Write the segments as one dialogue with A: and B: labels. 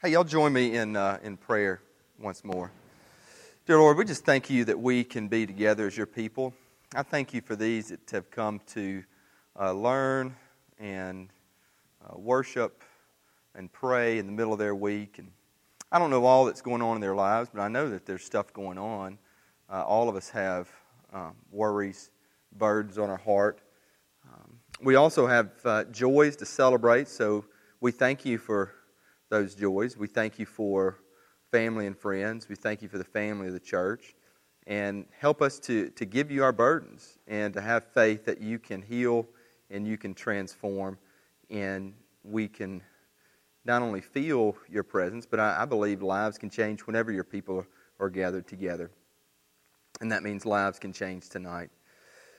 A: Hey, y'all join me in, uh, in prayer once more. Dear Lord, we just thank you that we can be together as your people. I thank you for these that have come to uh, learn and uh, worship and pray in the middle of their week. And I don't know all that's going on in their lives, but I know that there's stuff going on. Uh, all of us have um, worries, burdens on our heart. Um, we also have uh, joys to celebrate, so we thank you for those joys. We thank you for family and friends. We thank you for the family of the church. And help us to, to give you our burdens and to have faith that you can heal and you can transform and we can not only feel your presence, but I, I believe lives can change whenever your people are gathered together. And that means lives can change tonight.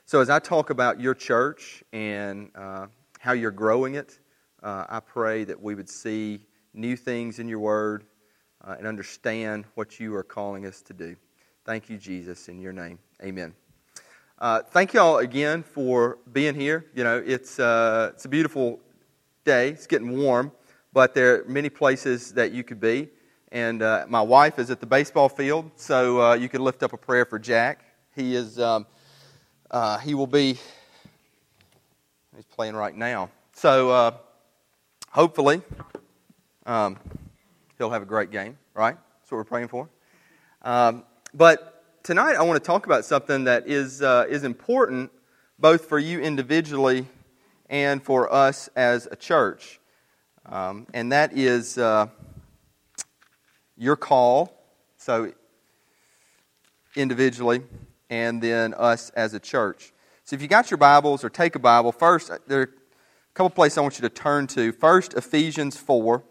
A: So, as I talk about your church and uh, how you're growing it, uh, I pray that we would see new things in your word uh, and understand what you are calling us to do. Thank you, Jesus, in your name. Amen. Uh, thank you all again for being here. You know, it's, uh, it's a beautiful day. It's getting warm, but there are many places that you could be. And uh, my wife is at the baseball field, so uh, you can lift up a prayer for Jack. He is, um, uh, he will be, he's playing right now. So hopefully, um, he'll have a great game, right? That's what we're praying for. Um, but tonight I want to talk about something that is, uh, is important both for you individually and for us as a church. Um, and that is uh, your call, so individually, and then us as a church. So if you got your Bibles or take a Bible, first, there are a couple places I want you to turn to. First, Ephesians 4.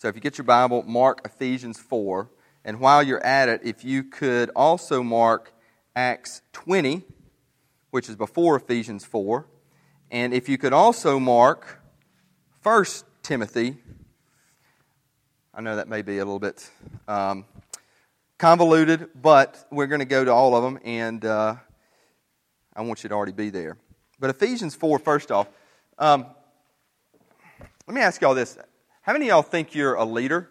A: So if you get your Bible, mark Ephesians 4. And while you're at it, if you could also mark Acts 20, which is before Ephesians 4. And if you could also mark 1 Timothy, I know that may be a little bit um, convoluted, but we're going to go to all of them, and uh, I want you to already be there. But Ephesians 4, first off, um, let me ask y'all this. How many of y'all think you're a leader?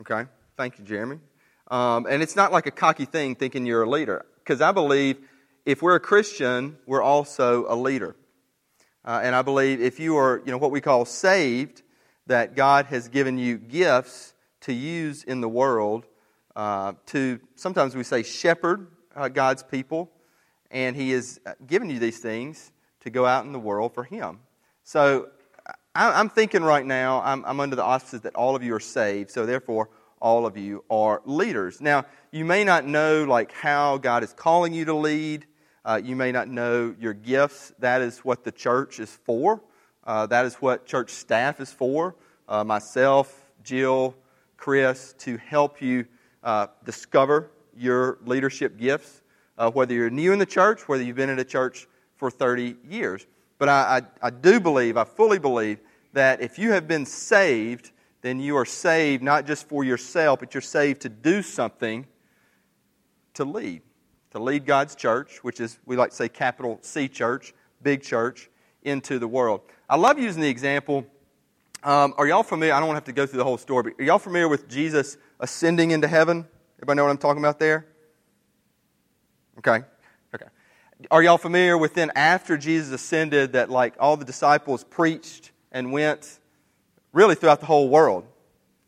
A: Okay. Thank you, Jeremy. Um, and it's not like a cocky thing thinking you're a leader, because I believe if we're a Christian, we're also a leader. Uh, and I believe if you are, you know, what we call saved, that God has given you gifts to use in the world uh, to, sometimes we say, shepherd uh, God's people. And He has given you these things to go out in the world for Him. So I'm thinking right now, I'm, I'm under the auspices that all of you are saved, so therefore all of you are leaders. Now, you may not know like how God is calling you to lead. Uh, you may not know your gifts. That is what the church is for. Uh, that is what church staff is for. Uh, myself, Jill, Chris, to help you uh, discover your leadership gifts. Uh, whether you're new in the church, whether you've been in a church for 30 years. But I, I, I do believe, I fully believe, that if you have been saved, then you are saved not just for yourself, but you're saved to do something to lead. To lead God's church, which is, we like to say, capital C church, big church, into the world. I love using the example. Um, are y'all familiar? I don't want to have to go through the whole story, but are y'all familiar with Jesus ascending into heaven? Everybody know what I'm talking about there? Okay. Are y'all familiar with then after Jesus ascended that like all the disciples preached and went really throughout the whole world?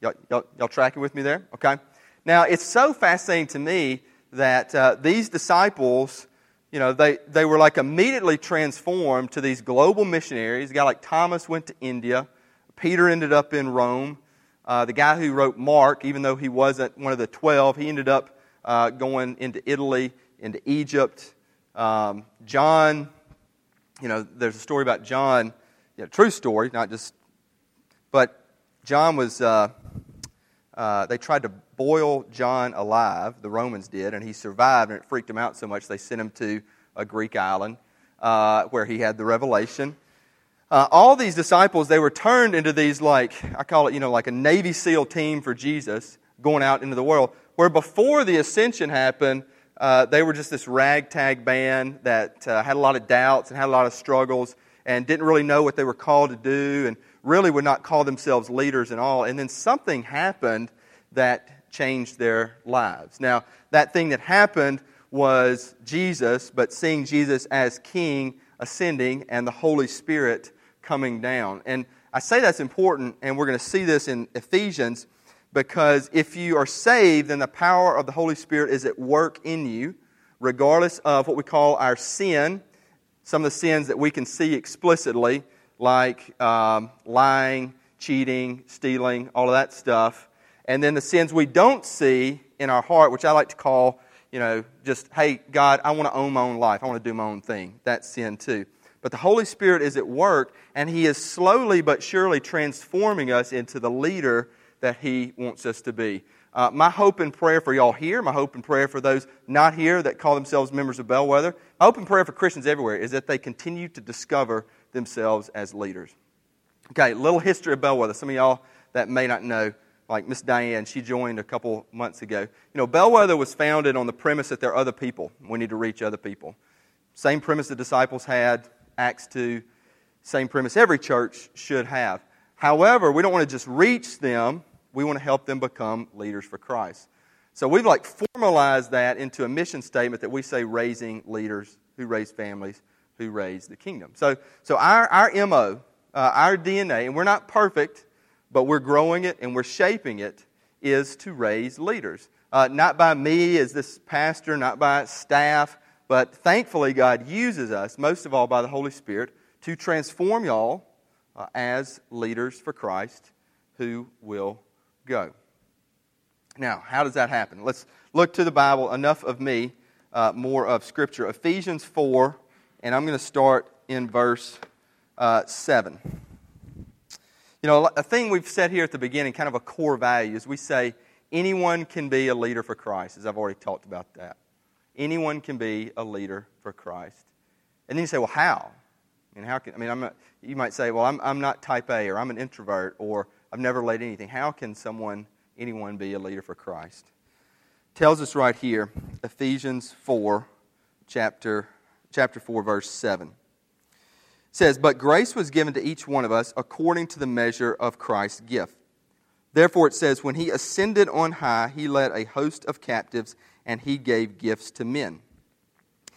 A: Y'all, y'all, y'all tracking with me there? Okay. Now, it's so fascinating to me that uh, these disciples, you know, they, they were like immediately transformed to these global missionaries. A guy like Thomas went to India. Peter ended up in Rome. Uh, the guy who wrote Mark, even though he wasn't one of the twelve, he ended up uh, going into Italy, into Egypt, um, John, you know, there's a story about John, you know, true story, not just, but John was, uh, uh, they tried to boil John alive, the Romans did, and he survived, and it freaked him out so much they sent him to a Greek island uh, where he had the revelation. Uh, all these disciples, they were turned into these, like, I call it, you know, like a Navy SEAL team for Jesus going out into the world. Where before the ascension happened, uh, they were just this ragtag band that uh, had a lot of doubts and had a lot of struggles. and didn't really know what they were called to do and really would not call themselves leaders at all. And then something happened that changed their lives. Now, that thing that happened was Jesus, but seeing Jesus as king ascending and the Holy Spirit coming down. And I say that's important, and we're going to see this in Ephesians because if you are saved, then the power of the Holy Spirit is at work in you, regardless of what we call our sin, some of the sins that we can see explicitly, like um, lying, cheating, stealing, all of that stuff. And then the sins we don't see in our heart, which I like to call, you know, just, hey, God, I want to own my own life. I want to do my own thing. That's sin too. But the Holy Spirit is at work, and He is slowly but surely transforming us into the leader that He wants us to be. Uh, my hope and prayer for y'all here, my hope and prayer for those not here that call themselves members of Bellwether, my hope and prayer for Christians everywhere is that they continue to discover themselves as leaders. Okay, little history of Bellwether. Some of y'all that may not know, like Miss Diane, she joined a couple months ago. You know, Bellwether was founded on the premise that there are other people. We need to reach other people. Same premise the disciples had, Acts 2, same premise every church should have. However, we don't want to just reach them, we want to help them become leaders for Christ. So we've like formalized that into a mission statement that we say raising leaders who raise families, who raise the kingdom. So, so our, our MO, uh, our DNA, and we're not perfect, but we're growing it and we're shaping it, is to raise leaders. Uh, not by me as this pastor, not by staff, but thankfully God uses us, most of all by the Holy Spirit, to transform y'all uh, as leaders for Christ who will go. Now, how does that happen? Let's look to the Bible. Enough of me, uh, more of Scripture. Ephesians 4, and I'm going to start in verse uh, 7. You know, a thing we've said here at the beginning, kind of a core value, is we say anyone can be a leader for Christ, as I've already talked about that. Anyone can be a leader for Christ. And then you say, well, how? Mean, how can, I mean, I'm not, you might say, well, I'm, I'm not type A, or I'm an introvert, or I've never led anything. How can someone, anyone, be a leader for Christ? tells us right here, Ephesians 4, chapter, chapter 4, verse 7. It says, But grace was given to each one of us according to the measure of Christ's gift. Therefore, it says, When he ascended on high, he led a host of captives, and he gave gifts to men.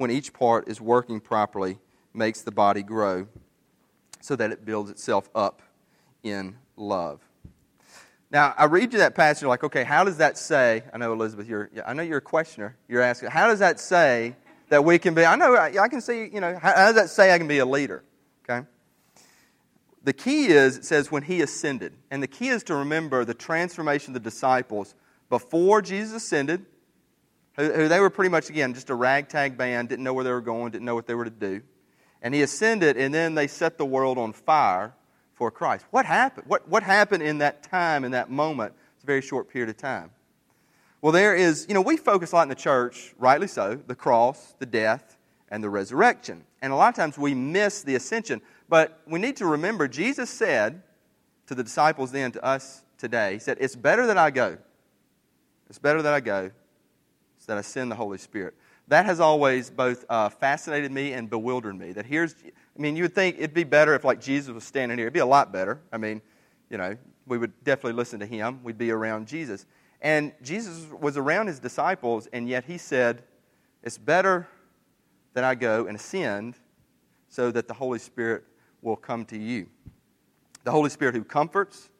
A: when each part is working properly, makes the body grow so that it builds itself up in love. Now, I read you that passage, You're like, okay, how does that say? I know, Elizabeth, you're, I know you're a questioner. You're asking, how does that say that we can be? I know, I, I can see, you know, how, how does that say I can be a leader? Okay? The key is, it says, when he ascended. And the key is to remember the transformation of the disciples before Jesus ascended, who, who they were pretty much, again, just a ragtag band, didn't know where they were going, didn't know what they were to do. And he ascended, and then they set the world on fire for Christ. What happened? What, what happened in that time, in that moment? It's a very short period of time. Well, there is, you know, we focus a lot in the church, rightly so, the cross, the death, and the resurrection. And a lot of times we miss the ascension. But we need to remember, Jesus said to the disciples then, to us today, He said, It's better that I go. It's better that I go, that I send the Holy Spirit. That has always both uh, fascinated me and bewildered me. That here's, I mean, you would think it'd be better if, like, Jesus was standing here. It'd be a lot better. I mean, you know, we would definitely listen to him. We'd be around Jesus. And Jesus was around his disciples, and yet he said, It's better that I go and ascend so that the Holy Spirit will come to you. the Holy Spirit who comforts,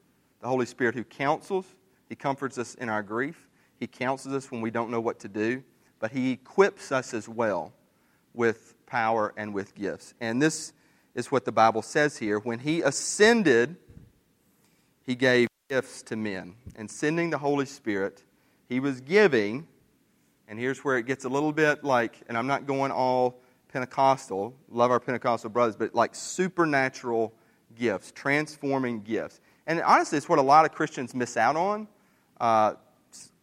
A: the Holy Spirit who counsels. He comforts us in our grief, He counsels us when we don't know what to do, but He equips us as well with power and with gifts. And this is what the Bible says here. When He ascended, He gave gifts to men. And sending the Holy Spirit, He was giving, and here's where it gets a little bit like, and I'm not going all Pentecostal, love our Pentecostal brothers, but like supernatural gifts, transforming gifts. And honestly, it's what a lot of Christians miss out on. Uh,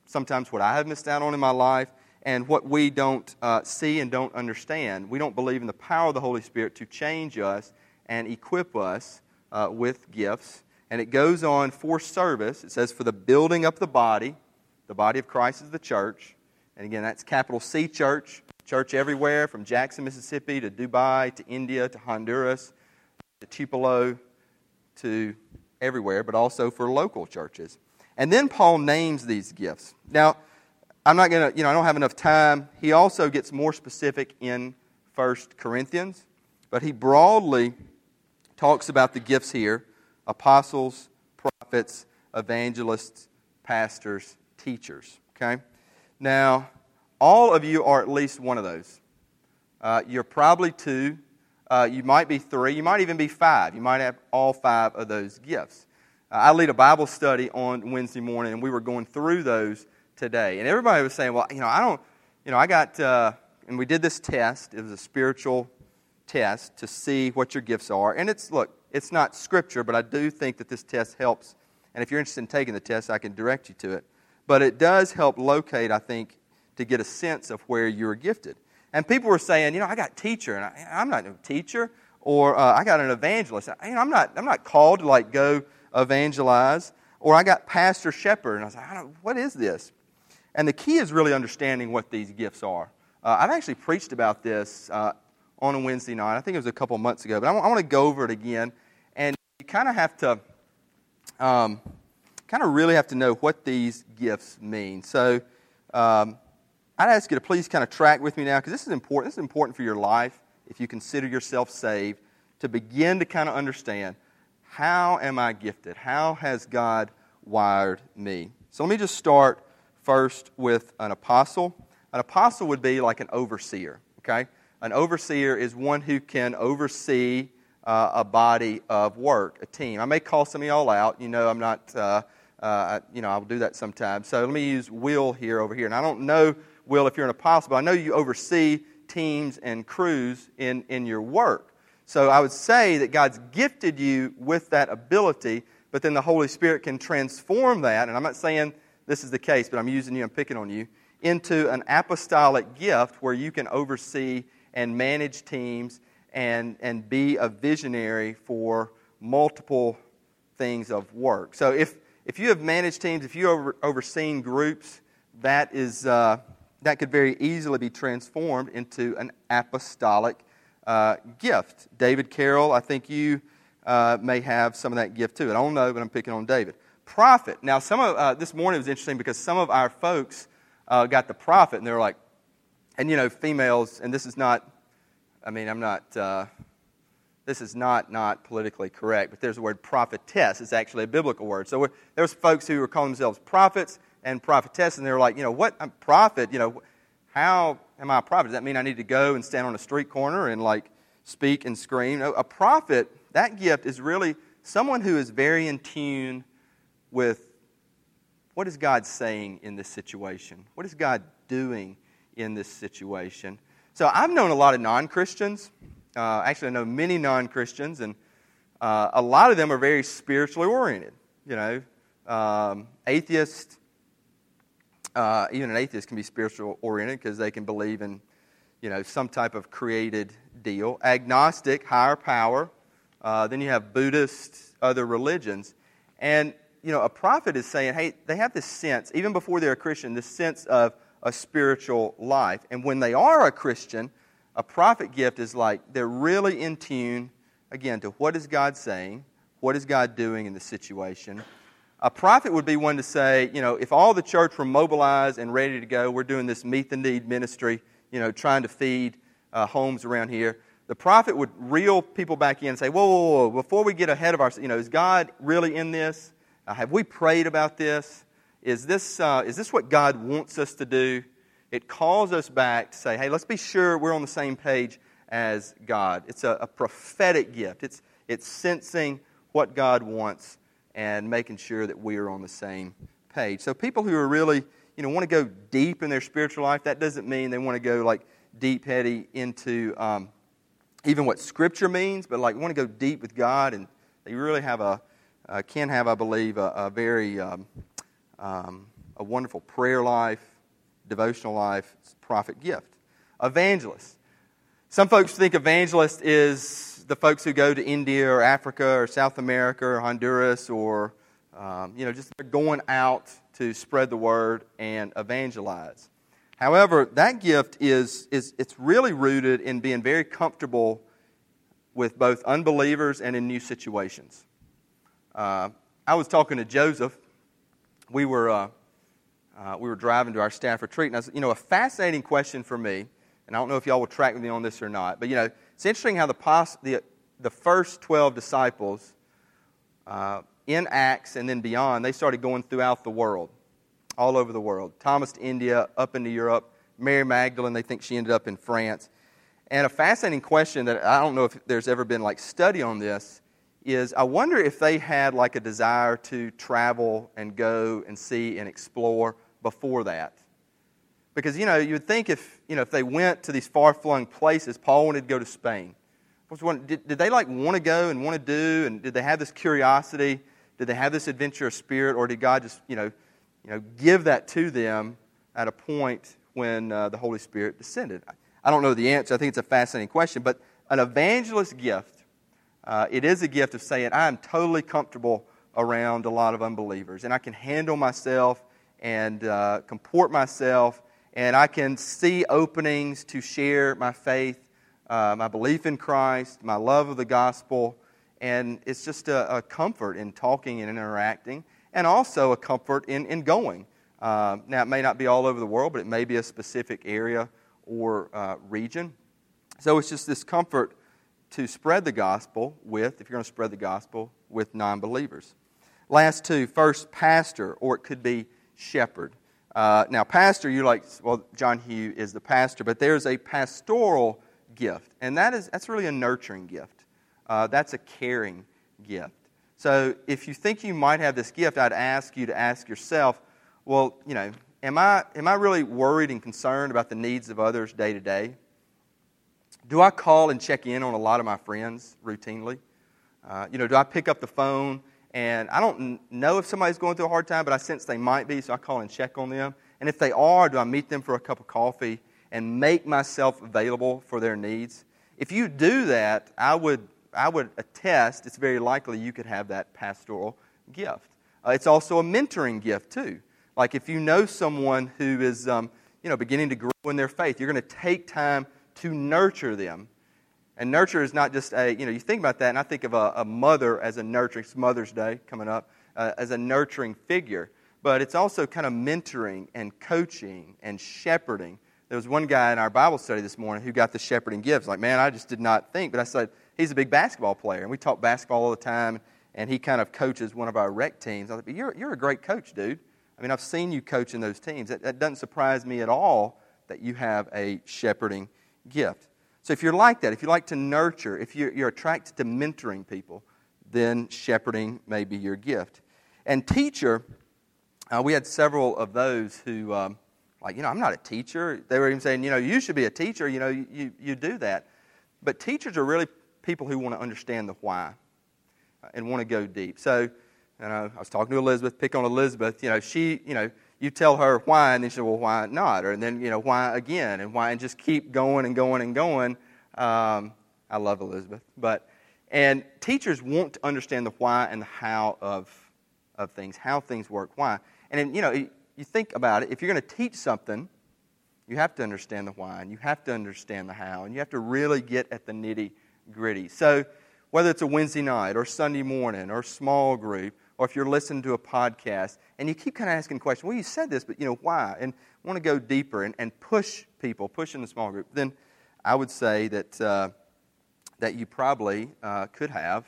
A: sometimes what I have missed out on in my life, and what we don't uh, see and don't understand. We don't believe in the power of the Holy Spirit to change us and equip us uh, with gifts. And it goes on for service. It says, for the building up the body. The body of Christ is the church. And again, that's capital C church. Church everywhere from Jackson, Mississippi to Dubai to India to Honduras to Tupelo to everywhere, but also for local churches. And then Paul names these gifts. Now, I'm not going to, you know, I don't have enough time. He also gets more specific in 1 Corinthians, but he broadly talks about the gifts here apostles, prophets, evangelists, pastors, teachers. Okay? Now, all of you are at least one of those. Uh, you're probably two. Uh, you might be three. You might even be five. You might have all five of those gifts. Uh, I lead a Bible study on Wednesday morning, and we were going through those today. And everybody was saying, well, you know, I don't, you know, I got, uh, and we did this test. It was a spiritual test to see what your gifts are. And it's, look, it's not scripture, but I do think that this test helps. And if you're interested in taking the test, I can direct you to it. But it does help locate, I think, to get a sense of where you're gifted. And people were saying, you know, I got teacher, and I, am not a teacher, or uh, I got an evangelist. You know, I'm not, I'm not called to like go evangelize. Or I got pastor shepherd, and I was like, what is this? And the key is really understanding what these gifts are. Uh, I've actually preached about this uh, on a Wednesday night. I think it was a couple months ago, but I, I want to go over it again. And you kind of have to, um, kind of really have to know what these gifts mean. So um, I'd ask you to please kind of track with me now because this is important. This is important for your life if you consider yourself saved to begin to kind of understand how am I gifted? How has God wired me? So let me just start first with an apostle. An apostle would be like an overseer, okay? An overseer is one who can oversee uh, a body of work, a team. I may call some of y'all out. You know, I'm not, uh, uh, you know, I'll do that sometimes. So let me use Will here over here. And I don't know, Will, if you're an apostle, but I know you oversee teams and crews in, in your work. So I would say that God's gifted you with that ability, but then the Holy Spirit can transform that, and I'm not saying this is the case, but I'm using you, I'm picking on you, into an apostolic gift where you can oversee and manage teams and, and be a visionary for multiple things of work. So if, if you have managed teams, if you've over, overseen groups, that, is, uh, that could very easily be transformed into an apostolic uh, gift. David Carroll, I think you uh, may have some of that gift too. I don't know, but I'm picking on David. Prophet. Now, some of uh, this morning was interesting because some of our folks uh, got the prophet, and they were like, and you know, females, and this is not, I mean, I'm not, uh, this is not not politically correct, but there's the word prophetess. It's actually a biblical word. So there was folks who were calling themselves prophets and prophetess, and they were like, you know, what, I'm prophet, you know, how am I a prophet? Does that mean I need to go and stand on a street corner and like speak and scream? No, a prophet, that gift is really someone who is very in tune with what is God saying in this situation? What is God doing in this situation? So I've known a lot of non Christians. Uh, actually, I know many non Christians, and uh, a lot of them are very spiritually oriented. You know, um, atheists, uh, even an atheist can be spiritual oriented because they can believe in, you know, some type of created deal. Agnostic, higher power. Uh, then you have Buddhist, other religions. And, you know, a prophet is saying, hey, they have this sense, even before they're a Christian, this sense of a spiritual life. And when they are a Christian, a prophet gift is like they're really in tune, again, to what is God saying, what is God doing in the situation, a prophet would be one to say, you know, if all the church were mobilized and ready to go, we're doing this meet the need ministry, you know, trying to feed uh, homes around here. the prophet would reel people back in and say, whoa, whoa, whoa, before we get ahead of ourselves, you know, is God really in this? Uh, have we prayed about this? Is this, uh, is this what God wants us to do? It calls us back to say, hey, let's be sure we're on the same page as God. It's a, a prophetic gift. It's, it's sensing what God wants and making sure that we are on the same page. So people who are really, you know, want to go deep in their spiritual life, that doesn't mean they want to go like deep heady into um, even what Scripture means, but like want to go deep with God, and they really have a uh, can have, I believe, a, a very um, um, a wonderful prayer life, devotional life, prophet gift. Evangelist. Some folks think evangelist is the folks who go to India or Africa or South America or Honduras or um, you know just going out to spread the word and evangelize. However, that gift is, is it's really rooted in being very comfortable with both unbelievers and in new situations. Uh, I was talking to Joseph. We were, uh, uh, we were driving to our staff retreat, and I was, you know, a fascinating question for me, and I don't know if y'all will track me on this or not, but, you know, it's interesting how the, the, the first 12 disciples uh, in Acts and then beyond, they started going throughout the world all over the world. Thomas to India, up into Europe. Mary Magdalene, they think she ended up in France. And a fascinating question that I don't know if there's ever been like study on this is I wonder if they had like a desire to travel and go and see and explore before that. Because you know, you would think if you know if they went to these far flung places, Paul wanted to go to Spain. Did, did they like want to go and want to do, and did they have this curiosity? Did they have this adventurous spirit, or did God just you know you know, give that to them at a point when uh, the Holy Spirit descended? I don't know the answer. I think it's a fascinating question. But an evangelist gift, uh, it is a gift of saying, I am totally comfortable around a lot of unbelievers, and I can handle myself and uh, comport myself, and I can see openings to share my faith, uh, my belief in Christ, my love of the gospel, and it's just a, a comfort in talking and interacting and also a comfort in, in going. Uh, now, it may not be all over the world, but it may be a specific area or uh, region. So it's just this comfort to spread the gospel with, if you're going to spread the gospel, with non believers. Last two first, pastor, or it could be shepherd. Uh, now, pastor, you're like, well, John Hugh is the pastor, but there's a pastoral gift, and that is, that's really a nurturing gift. Uh, that's a caring gift. So if you think you might have this gift, I'd ask you to ask yourself, well, you know, am I, am I really worried and concerned about the needs of others day to day? Do I call and check in on a lot of my friends routinely? Uh, you know, do I pick up the phone and I don't know if somebody's going through a hard time, but I sense they might be, so I call and check on them. And if they are, do I meet them for a cup of coffee and make myself available for their needs? If you do that, I would I would attest it's very likely you could have that pastoral gift. Uh, it's also a mentoring gift, too. Like if you know someone who is um, you know, beginning to grow in their faith, you're going to take time to nurture them. And nurture is not just a, you know, you think about that, and I think of a, a mother as a nurturing, Mother's Day coming up, uh, as a nurturing figure. But it's also kind of mentoring and coaching and shepherding. There was one guy in our Bible study this morning who got the shepherding gifts. Like, man, I just did not think. But I said, he's a big basketball player, and we talk basketball all the time, and he kind of coaches one of our rec teams. I thought, you're, you're a great coach, dude. I mean, I've seen you coach in those teams. That, that doesn't surprise me at all that you have a shepherding gift. So if you're like that, if you like to nurture, if you're, attracted to mentoring people, then shepherding may be your gift. And teacher, uh, we had several of those who, um, like, you know, I'm not a teacher. They were even saying, you know, you should be a teacher. You know, you, you, you do that. But teachers are really people who want to understand the why uh, and want to go deep. So, you know, I was talking to Elizabeth, pick on Elizabeth. You know, she, you know, you tell her why, and then she said, well, why not? Or and then, you know, why again, and why, and just keep going and going and going. Um, I love Elizabeth. But, and teachers want to understand the why and the how of, of things, how things work, why. And, then, you know, you think about it, if you're going to teach something, you have to understand the why, and you have to understand the how, and you have to really get at the nitty gritty. So, whether it's a Wednesday night or Sunday morning or small group, or if you're listening to a podcast and you keep kind of asking questions, well, you said this, but you know, why? And want to go deeper and, and push people, push in the small group, then I would say that uh, that you probably uh, could have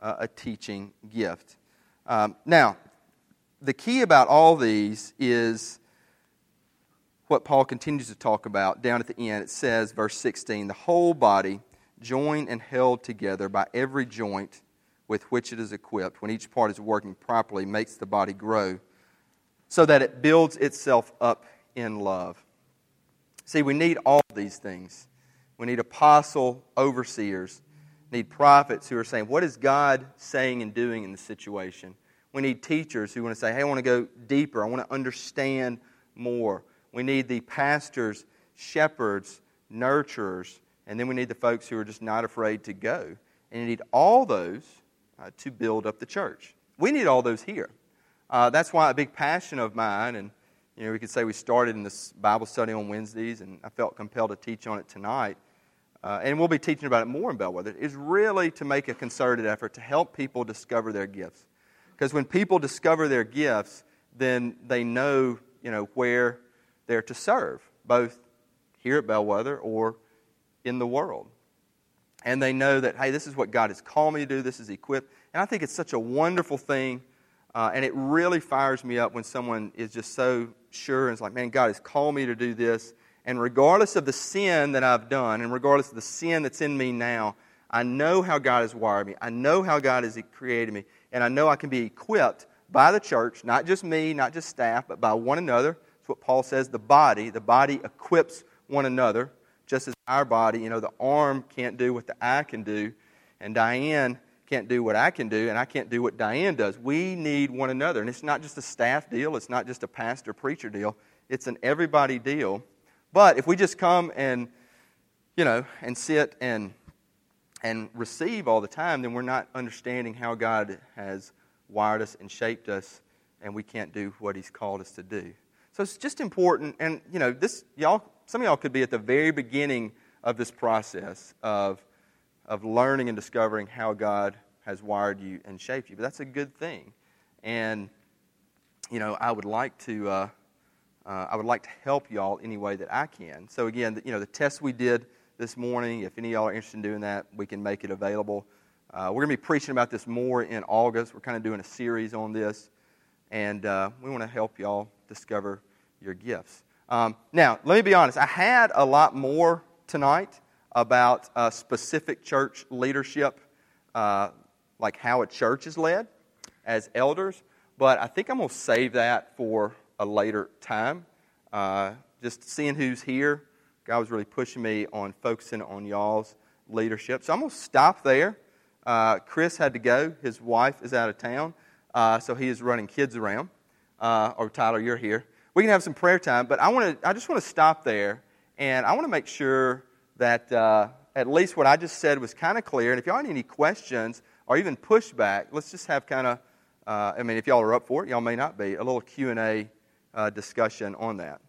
A: uh, a teaching gift. Um, now, the key about all these is what Paul continues to talk about down at the end. It says, verse 16, the whole body, joined and held together by every joint with which it is equipped, when each part is working properly, makes the body grow so that it builds itself up in love. See, we need all these things. We need apostle overseers, need prophets who are saying, What is God saying and doing in the situation? We need teachers who want to say, Hey, I want to go deeper. I want to understand more. We need the pastors, shepherds, nurturers, and then we need the folks who are just not afraid to go. And you need all those uh, to build up the church. We need all those here. Uh, that's why a big passion of mine, and you know, we could say we started in this Bible study on Wednesdays, and I felt compelled to teach on it tonight. Uh, and we'll be teaching about it more in Bellwether, is really to make a concerted effort to help people discover their gifts. Because when people discover their gifts, then they know, you know, where they're to serve, both here at Bellwether or in the world. And they know that, hey, this is what God has called me to do, this is equipped. And I think it's such a wonderful thing. Uh, and it really fires me up when someone is just so sure and it's like, man, God has called me to do this. And regardless of the sin that I've done, and regardless of the sin that's in me now, I know how God has wired me. I know how God has created me and I know I can be equipped by the church, not just me, not just staff, but by one another. That's what Paul says the body. The body equips one another, just as our body, you know, the arm can't do what the eye can do, and Diane can't do what I can do, and I can't do what Diane does. We need one another. And it's not just a staff deal, it's not just a pastor preacher deal, it's an everybody deal. But if we just come and, you know, and sit and and receive all the time, then we're not understanding how God has wired us and shaped us, and we can't do what He's called us to do. So it's just important, and you know, this y'all, some of y'all could be at the very beginning of this process of of learning and discovering how God has wired you and shaped you. But that's a good thing, and you know, I would like to. Uh, uh, I would like to help y'all any way that I can. So again, you know, the test we did this morning. If any of y'all are interested in doing that, we can make it available. Uh, we're going to be preaching about this more in August. We're kind of doing a series on this, and uh, we want to help y'all discover your gifts. Um, now, let me be honest. I had a lot more tonight about uh, specific church leadership, uh, like how a church is led as elders, but I think I'm going to save that for a later time. Uh, just seeing who's here God was really pushing me on focusing on y'all's leadership. So I'm going to stop there. Uh, Chris had to go. His wife is out of town, uh, so he is running kids around. Or Tyler, you're here. We can have some prayer time, but I want to. I just want to stop there, and I want to make sure that uh, at least what I just said was kind of clear. And if y'all need any questions or even pushback, let's just have kind of. Uh, I mean, if y'all are up for it, y'all may not be a little Q and A uh, discussion on that.